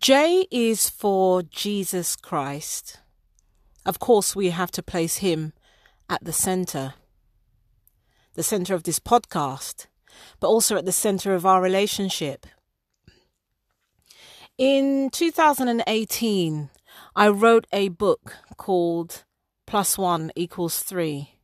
J is for Jesus Christ. Of course, we have to place him at the center, the center of this podcast, but also at the center of our relationship. In 2018, I wrote a book called Plus One Equals Three.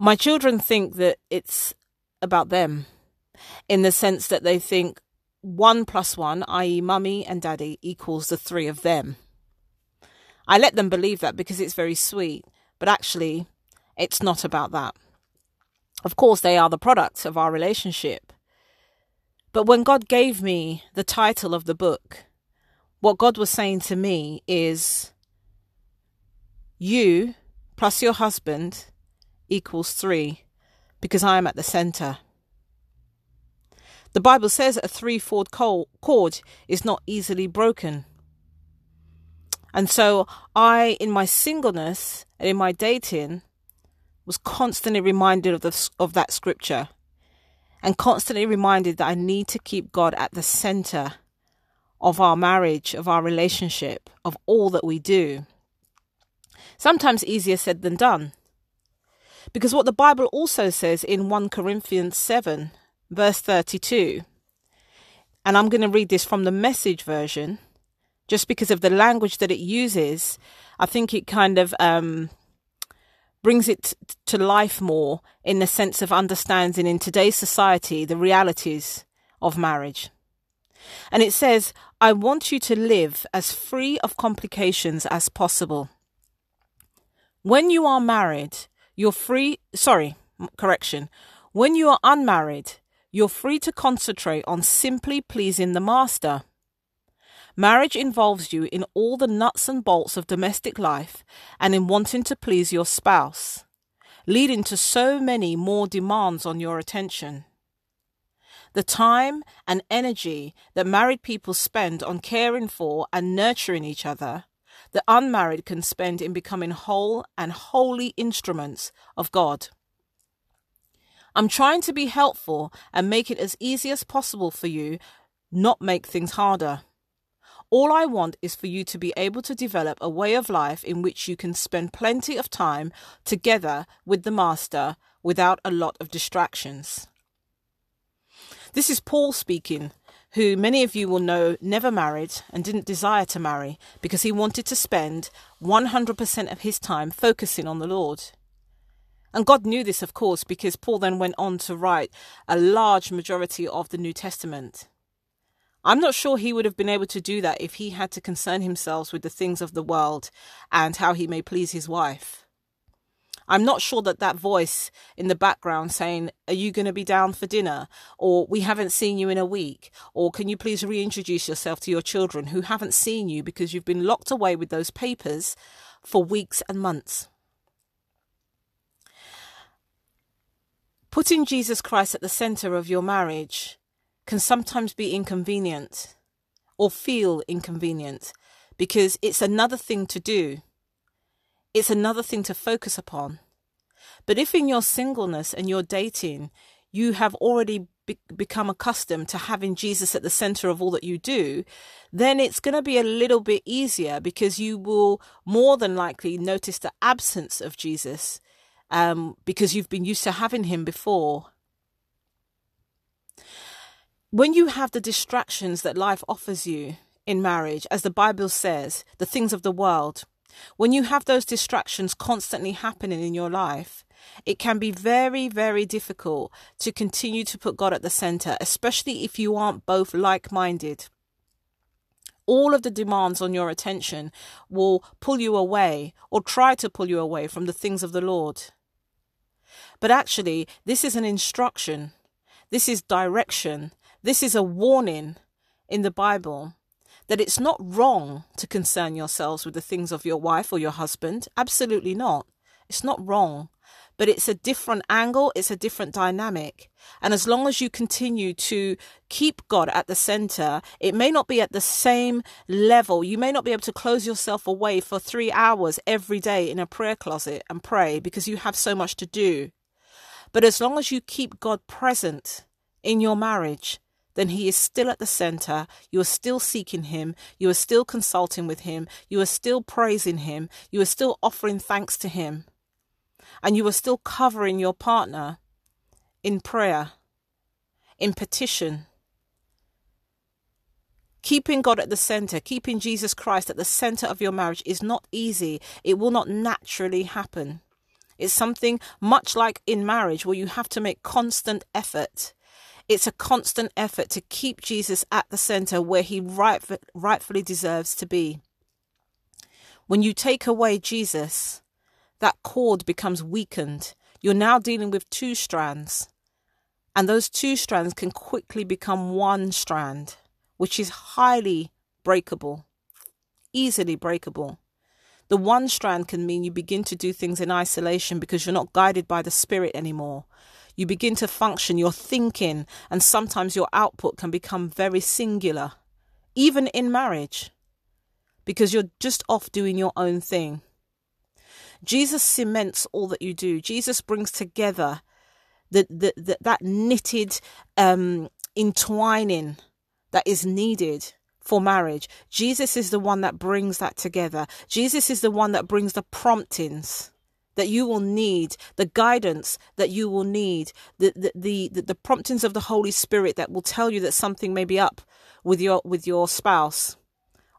My children think that it's about them in the sense that they think one plus one, i.e., mummy and daddy, equals the three of them. I let them believe that because it's very sweet, but actually, it's not about that. Of course, they are the product of our relationship. But when God gave me the title of the book, what God was saying to me is you plus your husband equals three because I am at the center. The Bible says a three-fold cord is not easily broken. And so I, in my singleness and in my dating, was constantly reminded of, the, of that scripture and constantly reminded that I need to keep God at the center of our marriage, of our relationship, of all that we do. Sometimes easier said than done. Because what the Bible also says in 1 Corinthians 7 verse 32. And I'm going to read this from the message version just because of the language that it uses. I think it kind of um, brings it to life more in the sense of understanding in today's society the realities of marriage. And it says, I want you to live as free of complications as possible. When you are married, you're free, sorry, correction. When you are unmarried, you're free to concentrate on simply pleasing the master. Marriage involves you in all the nuts and bolts of domestic life and in wanting to please your spouse, leading to so many more demands on your attention. The time and energy that married people spend on caring for and nurturing each other, the unmarried can spend in becoming whole and holy instruments of God. I'm trying to be helpful and make it as easy as possible for you, not make things harder. All I want is for you to be able to develop a way of life in which you can spend plenty of time together with the Master without a lot of distractions. This is Paul speaking, who many of you will know never married and didn't desire to marry because he wanted to spend 100% of his time focusing on the Lord. And God knew this, of course, because Paul then went on to write a large majority of the New Testament. I'm not sure he would have been able to do that if he had to concern himself with the things of the world and how he may please his wife. I'm not sure that that voice in the background saying, Are you going to be down for dinner? Or we haven't seen you in a week? Or can you please reintroduce yourself to your children who haven't seen you because you've been locked away with those papers for weeks and months? Putting Jesus Christ at the center of your marriage can sometimes be inconvenient or feel inconvenient because it's another thing to do. It's another thing to focus upon. But if in your singleness and your dating, you have already be- become accustomed to having Jesus at the center of all that you do, then it's going to be a little bit easier because you will more than likely notice the absence of Jesus um, because you've been used to having him before. When you have the distractions that life offers you in marriage, as the Bible says, the things of the world, when you have those distractions constantly happening in your life, it can be very, very difficult to continue to put God at the center, especially if you aren't both like minded. All of the demands on your attention will pull you away or try to pull you away from the things of the Lord. But actually, this is an instruction, this is direction, this is a warning in the Bible that it's not wrong to concern yourselves with the things of your wife or your husband. Absolutely not. It's not wrong. But it's a different angle, it's a different dynamic. And as long as you continue to keep God at the center, it may not be at the same level. You may not be able to close yourself away for three hours every day in a prayer closet and pray because you have so much to do. But as long as you keep God present in your marriage, then he is still at the center. You are still seeking him. You are still consulting with him. You are still praising him. You are still offering thanks to him. And you are still covering your partner in prayer, in petition. Keeping God at the center, keeping Jesus Christ at the center of your marriage is not easy. It will not naturally happen. It's something much like in marriage where you have to make constant effort it's a constant effort to keep Jesus at the center where he right, rightfully deserves to be. When you take away Jesus, that cord becomes weakened. You're now dealing with two strands, and those two strands can quickly become one strand, which is highly breakable, easily breakable. The one strand can mean you begin to do things in isolation because you're not guided by the Spirit anymore. You begin to function, you're thinking, and sometimes your output can become very singular, even in marriage, because you're just off doing your own thing. Jesus cements all that you do. Jesus brings together the, the, the that knitted um, entwining that is needed for marriage. Jesus is the one that brings that together. Jesus is the one that brings the promptings that you will need, the guidance that you will need, the, the, the, the, promptings of the Holy Spirit that will tell you that something may be up with your, with your spouse.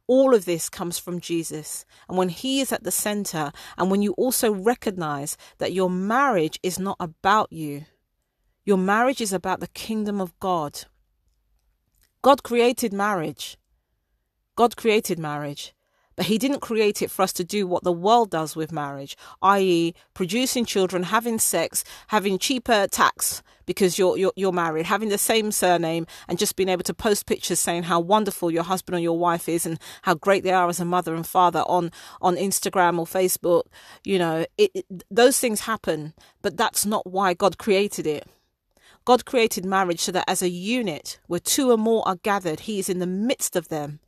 All of this comes from Jesus. And when He is at the center, and when you also recognize that your marriage is not about you, your marriage is about the kingdom of God. God created marriage. God created marriage. But he didn't create it for us to do what the world does with marriage, i.e., producing children, having sex, having cheaper tax because you're, you're you're married, having the same surname, and just being able to post pictures saying how wonderful your husband or your wife is and how great they are as a mother and father on on Instagram or Facebook. You know, it, it, those things happen, but that's not why God created it. God created marriage so that as a unit, where two or more are gathered, He is in the midst of them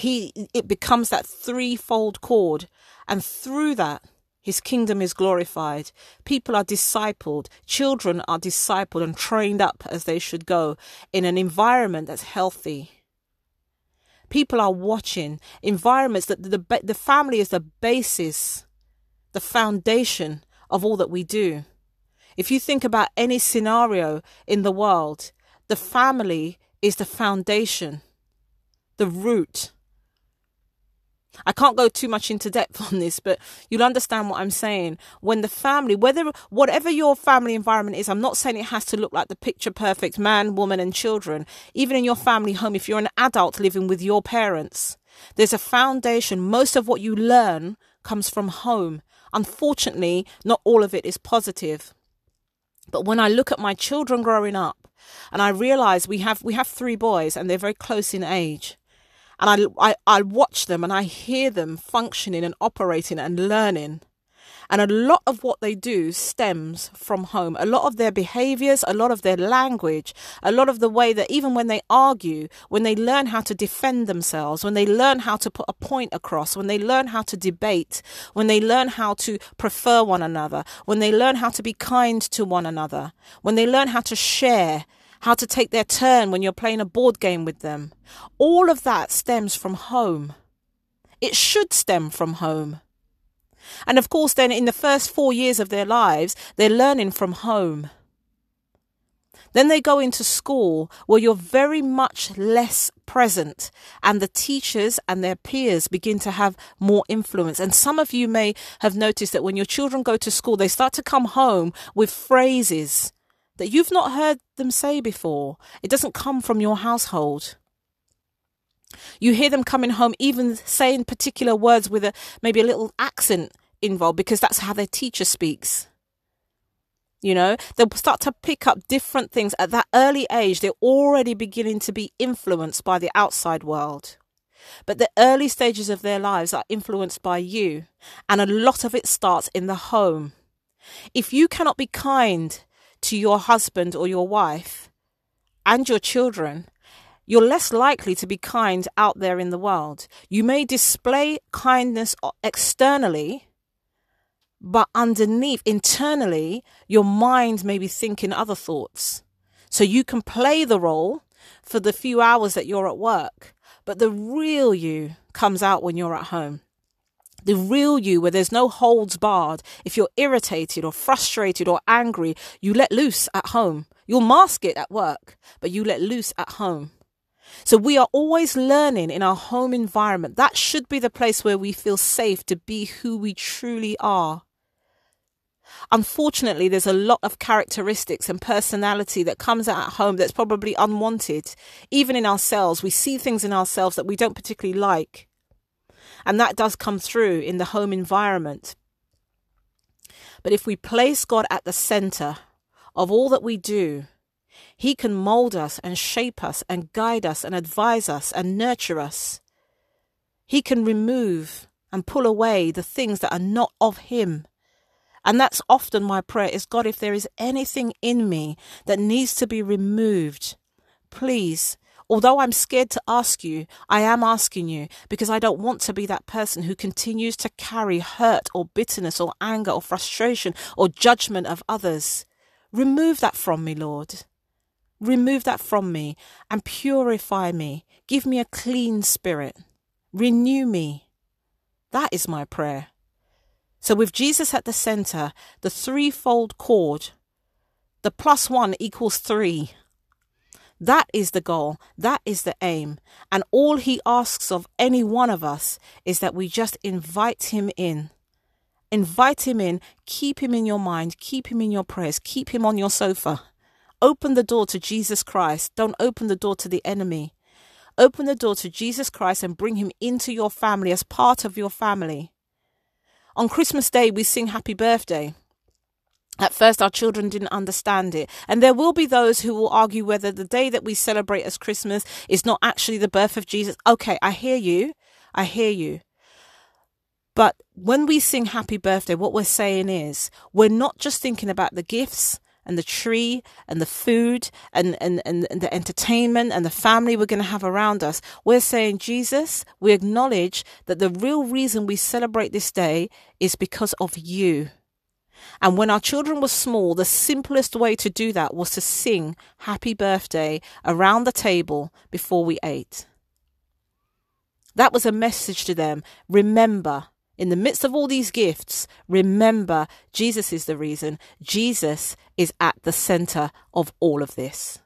he it becomes that threefold cord and through that his kingdom is glorified. People are discipled. Children are discipled and trained up as they should go in an environment that's healthy. People are watching. Environments that the, the, the family is the basis the foundation of all that we do. If you think about any scenario in the world the family is the foundation the root I can't go too much into depth on this, but you'll understand what I'm saying. When the family, whether whatever your family environment is, I'm not saying it has to look like the picture perfect man, woman, and children. Even in your family home, if you're an adult living with your parents, there's a foundation. Most of what you learn comes from home. Unfortunately, not all of it is positive. But when I look at my children growing up, and I realize we have we have three boys and they're very close in age and I, I, I watch them and I hear them functioning and operating and learning. And a lot of what they do stems from home. A lot of their behaviors, a lot of their language, a lot of the way that even when they argue, when they learn how to defend themselves, when they learn how to put a point across, when they learn how to debate, when they learn how to prefer one another, when they learn how to be kind to one another, when they learn how to share, how to take their turn when you're playing a board game with them. All of that stems from home. It should stem from home. And of course, then in the first four years of their lives, they're learning from home. Then they go into school where you're very much less present, and the teachers and their peers begin to have more influence. And some of you may have noticed that when your children go to school, they start to come home with phrases that you've not heard them say before. It doesn't come from your household. You hear them coming home, even saying particular words with a maybe a little accent involved because that's how their teacher speaks. You know, they'll start to pick up different things at that early age. They're already beginning to be influenced by the outside world. But the early stages of their lives are influenced by you, and a lot of it starts in the home. If you cannot be kind to your husband or your wife and your children, you're less likely to be kind out there in the world. You may display kindness externally, but underneath, internally, your mind may be thinking other thoughts. So you can play the role, for the few hours that you're at work, but the real you comes out when you're at home. The real you, where there's no holds barred. If you're irritated or frustrated or angry, you let loose at home. You'll mask it at work, but you let loose at home. So we are always learning in our home environment. That should be the place where we feel safe to be who we truly are. Unfortunately, there's a lot of characteristics and personality that comes out at home that's probably unwanted. Even in ourselves, we see things in ourselves that we don't particularly like. And that does come through in the home environment. But if we place God at the center of all that we do, He can mold us and shape us and guide us and advise us and nurture us. He can remove and pull away the things that are not of Him. And that's often my prayer is God, if there is anything in me that needs to be removed, please Although I'm scared to ask you, I am asking you because I don't want to be that person who continues to carry hurt or bitterness or anger or frustration or judgment of others. Remove that from me, Lord. Remove that from me and purify me. Give me a clean spirit. Renew me. That is my prayer. So, with Jesus at the center, the threefold cord, the plus one equals three. That is the goal. That is the aim. And all he asks of any one of us is that we just invite him in. Invite him in. Keep him in your mind. Keep him in your prayers. Keep him on your sofa. Open the door to Jesus Christ. Don't open the door to the enemy. Open the door to Jesus Christ and bring him into your family as part of your family. On Christmas Day, we sing happy birthday. At first, our children didn't understand it. And there will be those who will argue whether the day that we celebrate as Christmas is not actually the birth of Jesus. Okay, I hear you. I hear you. But when we sing happy birthday, what we're saying is we're not just thinking about the gifts and the tree and the food and, and, and, the entertainment and the family we're going to have around us. We're saying, Jesus, we acknowledge that the real reason we celebrate this day is because of you. And when our children were small, the simplest way to do that was to sing happy birthday around the table before we ate. That was a message to them. Remember, in the midst of all these gifts, remember Jesus is the reason. Jesus is at the center of all of this.